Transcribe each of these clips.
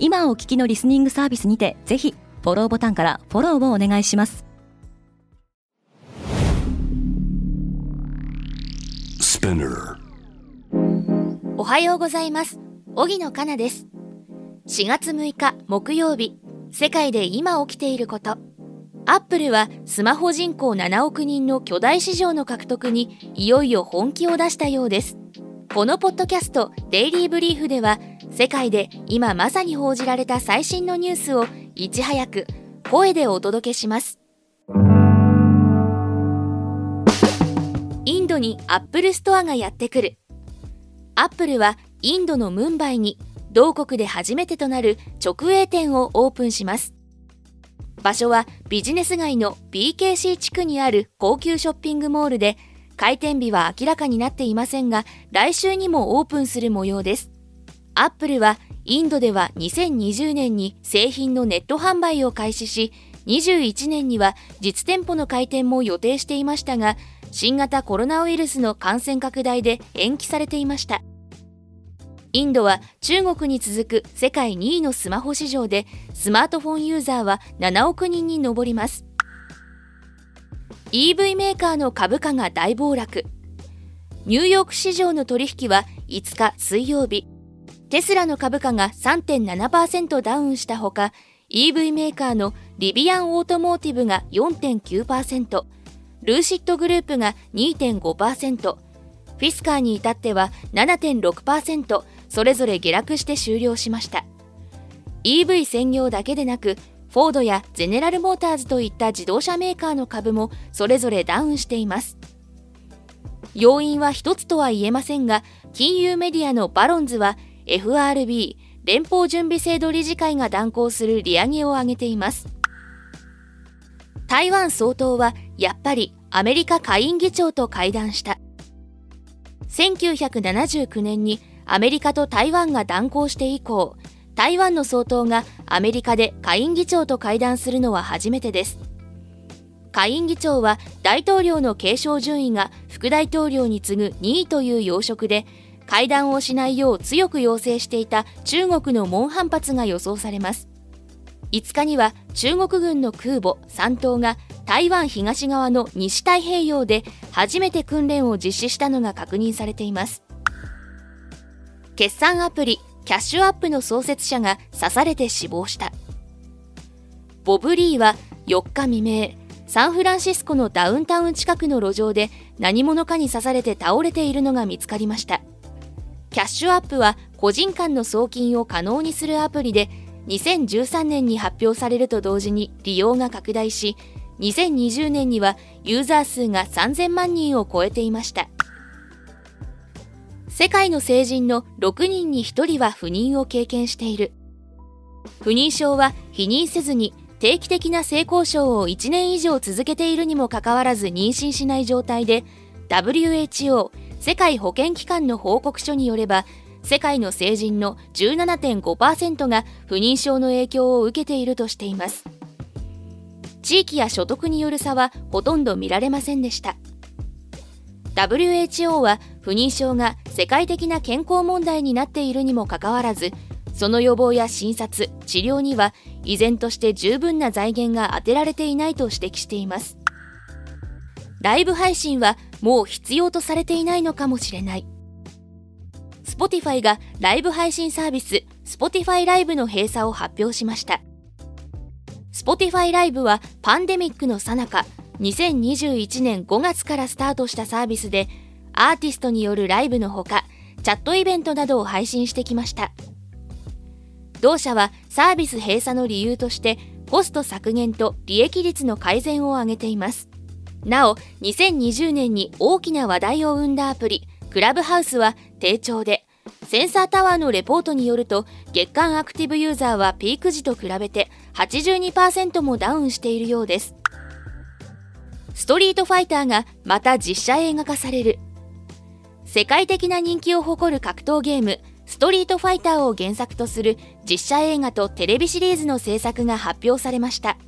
今お聞きのリスニングサービスにてぜひフォローボタンからフォローをお願いします。おはようございます。荻野かなです。4月6日木曜日。世界で今起きていること。アップルはスマホ人口7億人の巨大市場の獲得にいよいよ本気を出したようです。このポッドキャスト Daily Brief では世界で今まさに報じられた最新のニュースをいち早く声でお届けします。インドにアップルストアがやってくる。アップルはインドのムンバイに同国で初めてとなる直営店をオープンします。場所はビジネス街の BKC 地区にある高級ショッピングモールで開店日は明らかになっていませんが来週にもオープンする模様です。アップルはインドでは2020年に製品のネット販売を開始し21年には実店舗の開店も予定していましたが新型コロナウイルスの感染拡大で延期されていました。インドは中国に続く世界2位のスマホ市場でスマートフォンユーザーは7億人に上ります。EV メーカーの株価が大暴落。ニューヨーク市場の取引は5日水曜日。テスラの株価が3.7%ダウンしたほか EV メーカーのリビアンオートモーティブが4.9%ルーシットグループが2.5%フィスカーに至っては7.6%それぞれ下落して終了しました。EV 専業だけでなくフォードやゼネラルモーターズといった自動車メーカーの株もそれぞれダウンしています。要因は一つとは言えませんが金融メディアのバロンズは FRB 連邦準備制度理事会が断行する利上げを挙げています。台湾総統はやっぱりアメリカ下院議長と会談した。1979年にアメリカと台湾が断交して以降台湾の総統がアメリカで下院議長と会談するのは初めてです。下院議長は大統領の継承順位が副大統領に次ぐ2位という要職で会談をしないよう強く要請していた中国の猛反発が予想されます。5日には中国軍の空母山東が台湾東側の西太平洋で初めて訓練を実施したのが確認されています。決算アプリキャッシュアップの創設者が刺されて死亡した。ボブ・リーは4日未明サンフランシスコのダウンタウン近くの路上で何者かに刺されて倒れているのが見つかりました。キャッシュアップは個人間の送金を可能にするアプリで2013年に発表されると同時に利用が拡大し2020年にはユーザー数が3000万人を超えていました。世界の成人の6人に1人は不妊を経験している。不妊症は否認せずに定期的な性交渉を1年以上続けているにもかかわらず妊娠しない状態で WHO 世界保健機関の報告書によれば世界の成人の17.5%が不妊症の影響を受けているとしています。地域や所得による差はほとんど見られませんでした。WHO は不妊症が世界的な健康問題になっているにもかかわらずその予防や診察治療には依然として十分な財源が充てられていないと指摘しています。ライブ配信はもう必要とされていないのかもしれない。Spotify がライブ配信サービス Spotify ライブの閉鎖を発表しました。Spotify ライブはパンデミックの最中2021年5月からスタートしたサービスでアーティストによるライブのほかチャットイベントなどを配信してきました。同社はサービス閉鎖の理由としてコスト削減と利益率の改善を挙げています。なお2020年に大きな話題を生んだアプリクラブハウスは低調でセンサータワーのレポートによると月間アクティブユーザーはピーク時と比べて82%もダウンしているようです。ストリートファイターがまた実写映画化される。世界的な人気を誇る格闘ゲームストリートファイターを原作とする実写映画とテレビシリーズの制作が発表されました。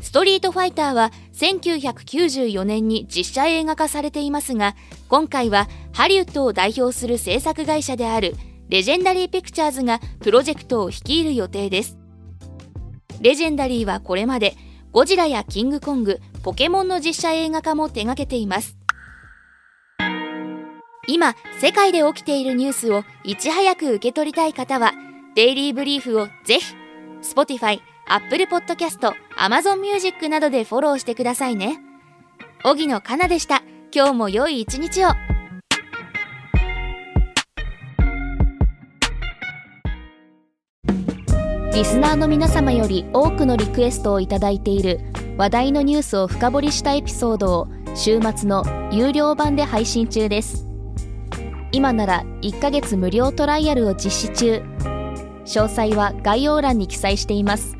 ストリートファイターは1994年に実写映画化されていますが今回はハリウッドを代表する制作会社であるレジェンダリー・ピクチャーズがプロジェクトを率いる予定です。レジェンダリーはこれまでゴジラやキングコングポケモンの実写映画化も手掛けています。今世界で起きているニュースをいち早く受け取りたい方はデイリーブリーフをぜひ Spotify、Apple Podcast、Amazon Music などでフォローしてくださいね。荻野かなでした。今日も良い一日を。リスナーの皆様より多くのリクエストをいただいている話題のニュースを深掘りしたエピソードを週末の有料版で配信中です。今なら1ヶ月無料トライアルを実施中。詳細は概要欄に記載しています。